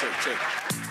check, check.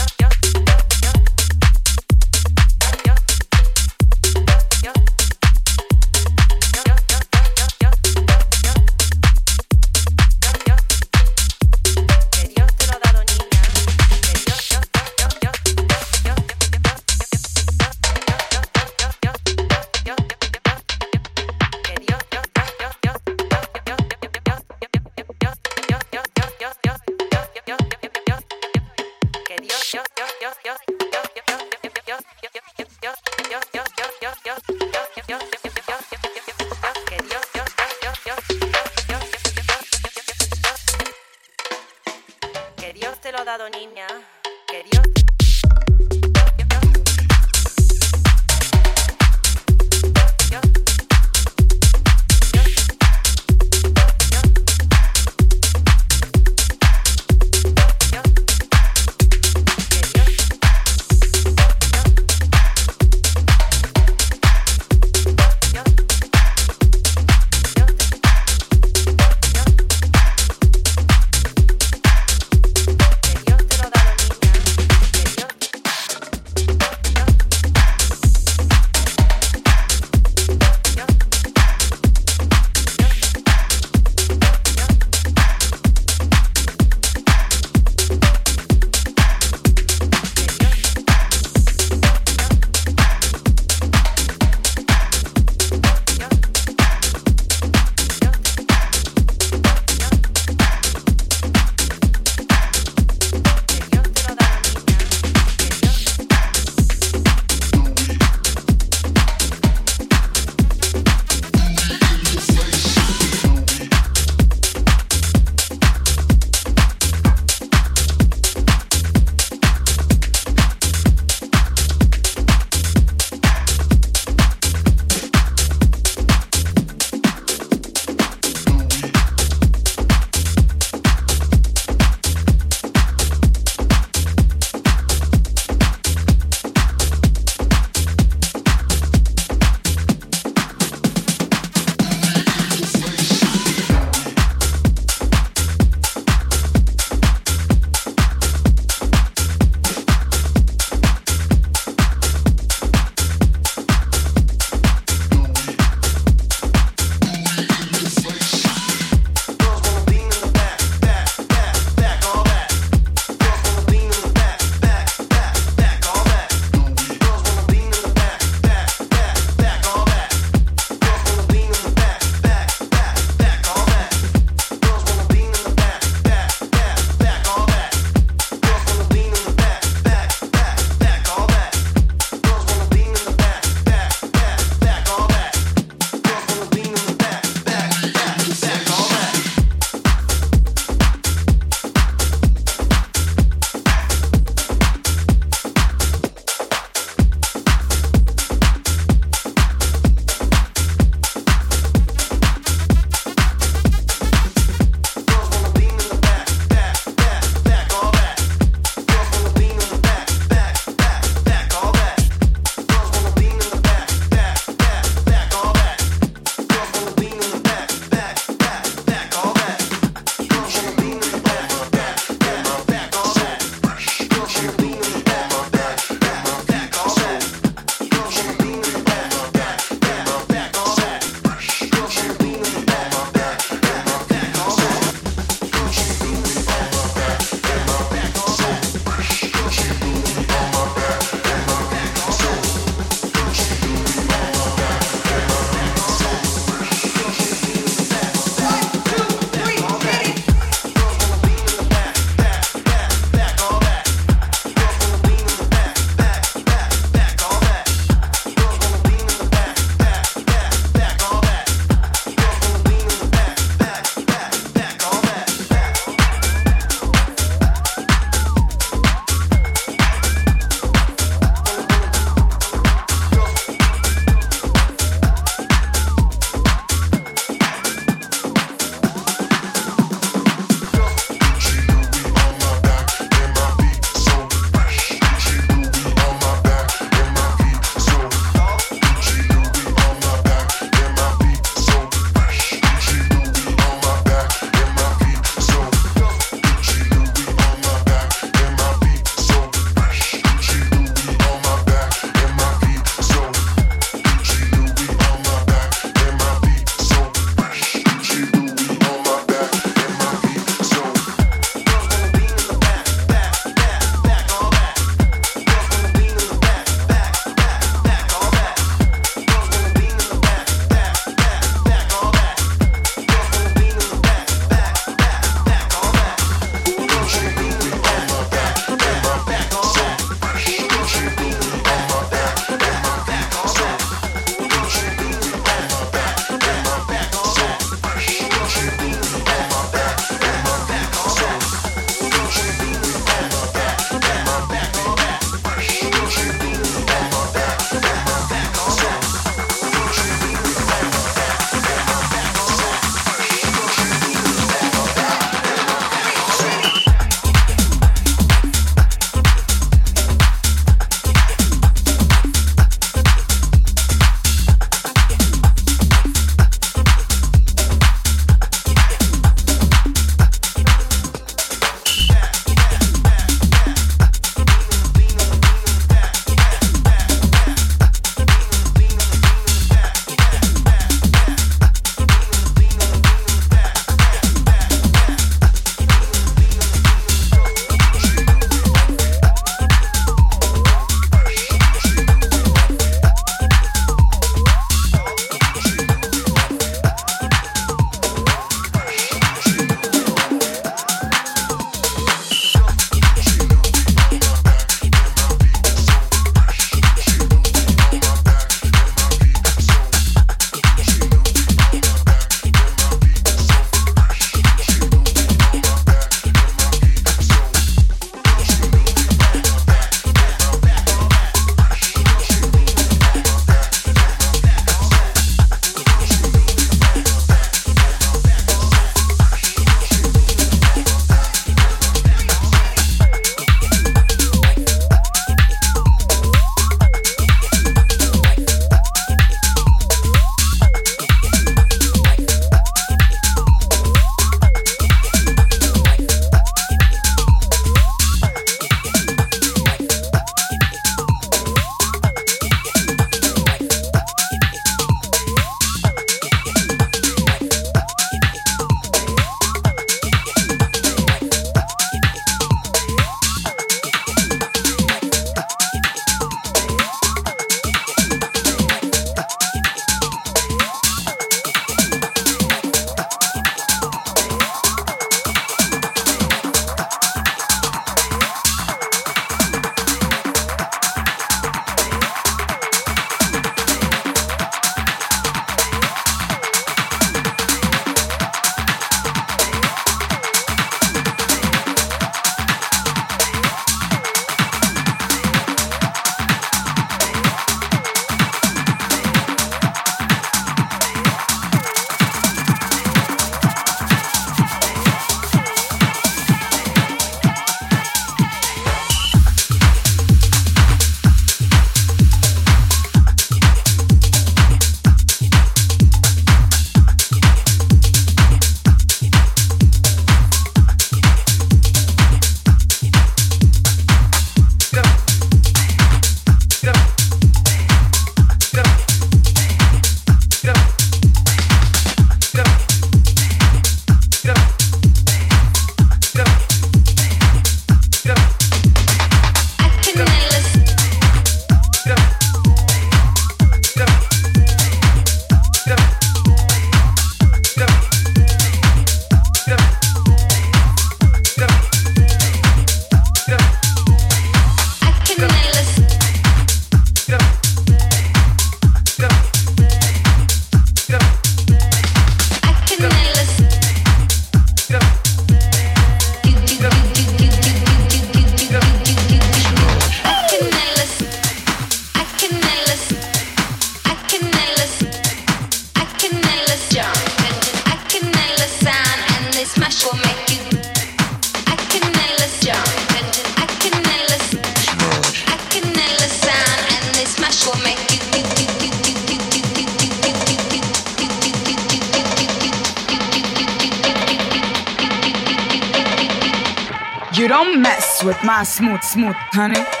Smooth, smooth, honey.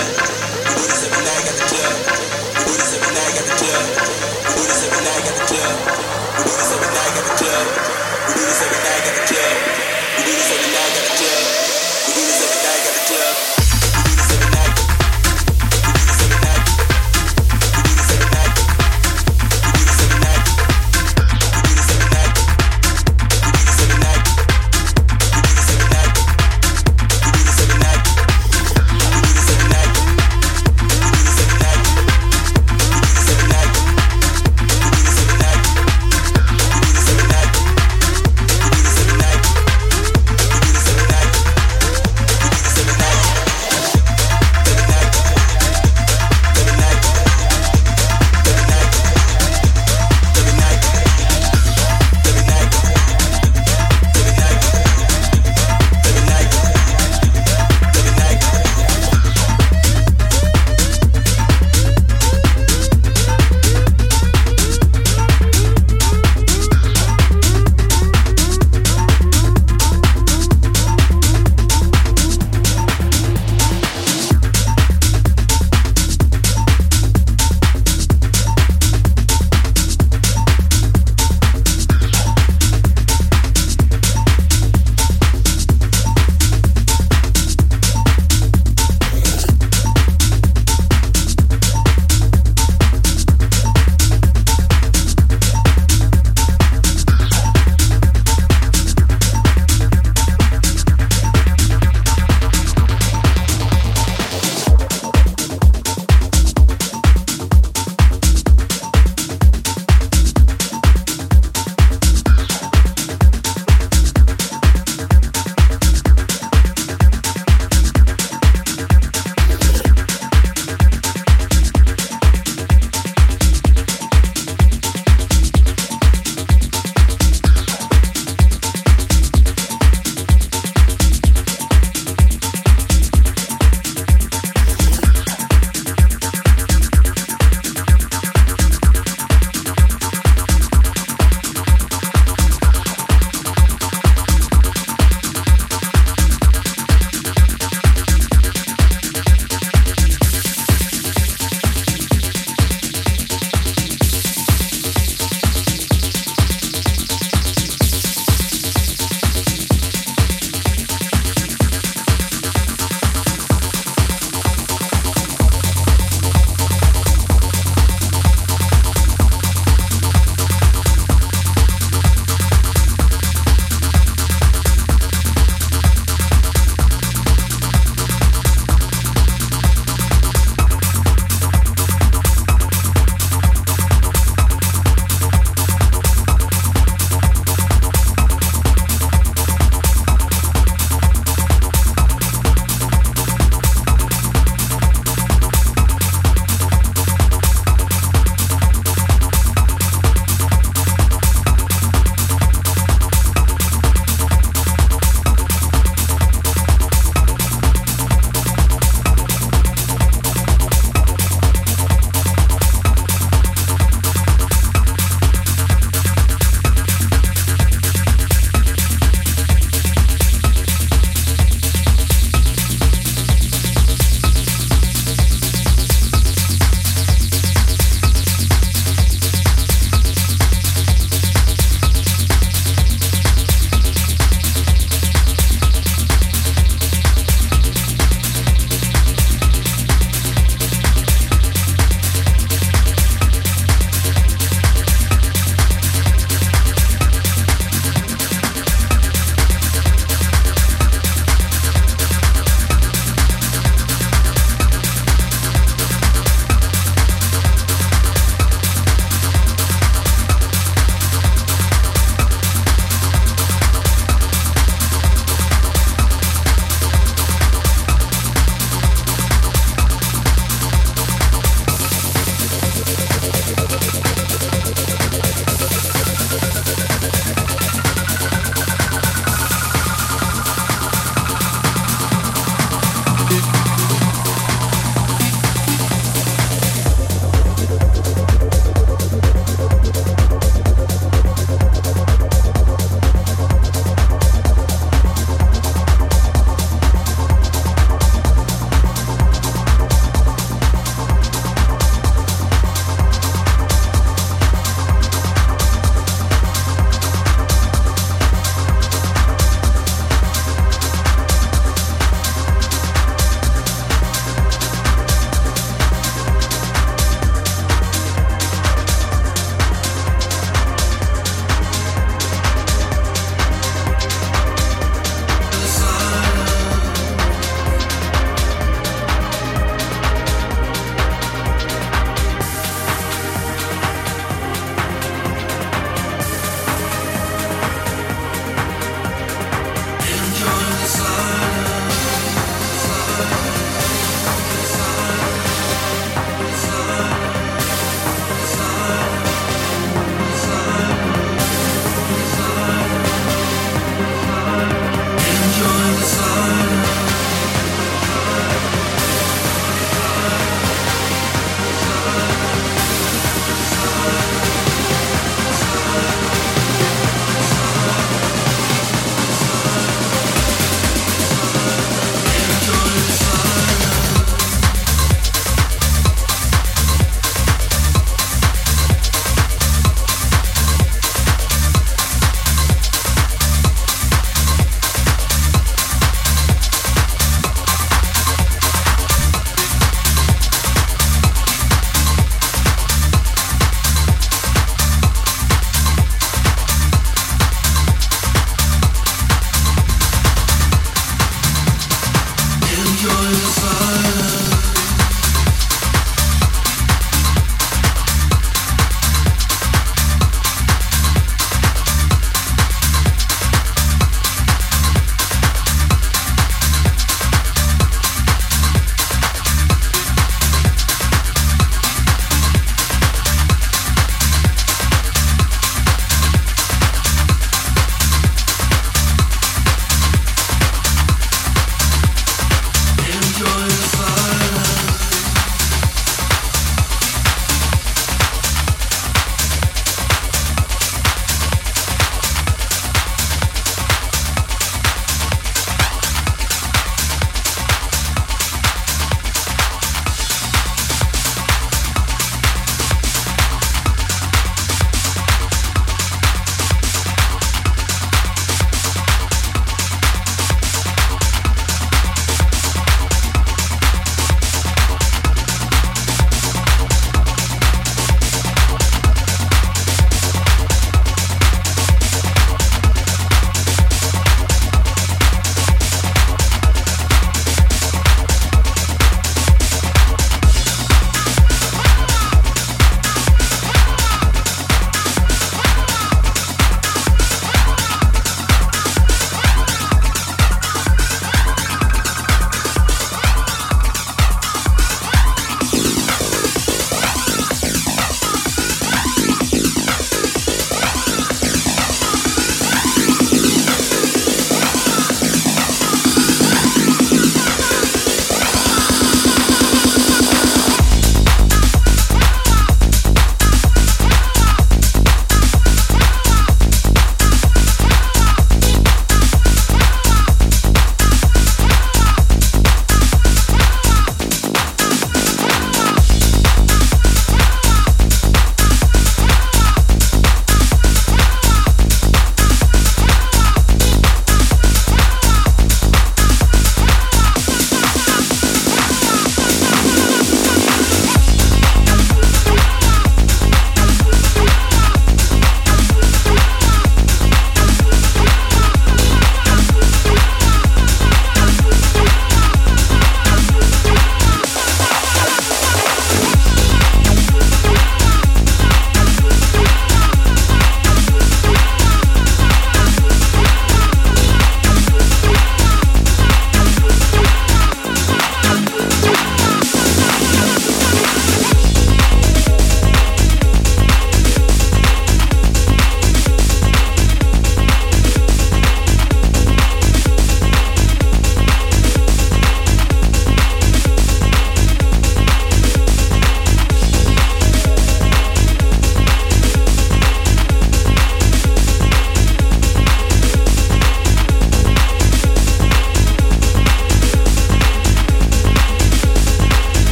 We do this every night at the club.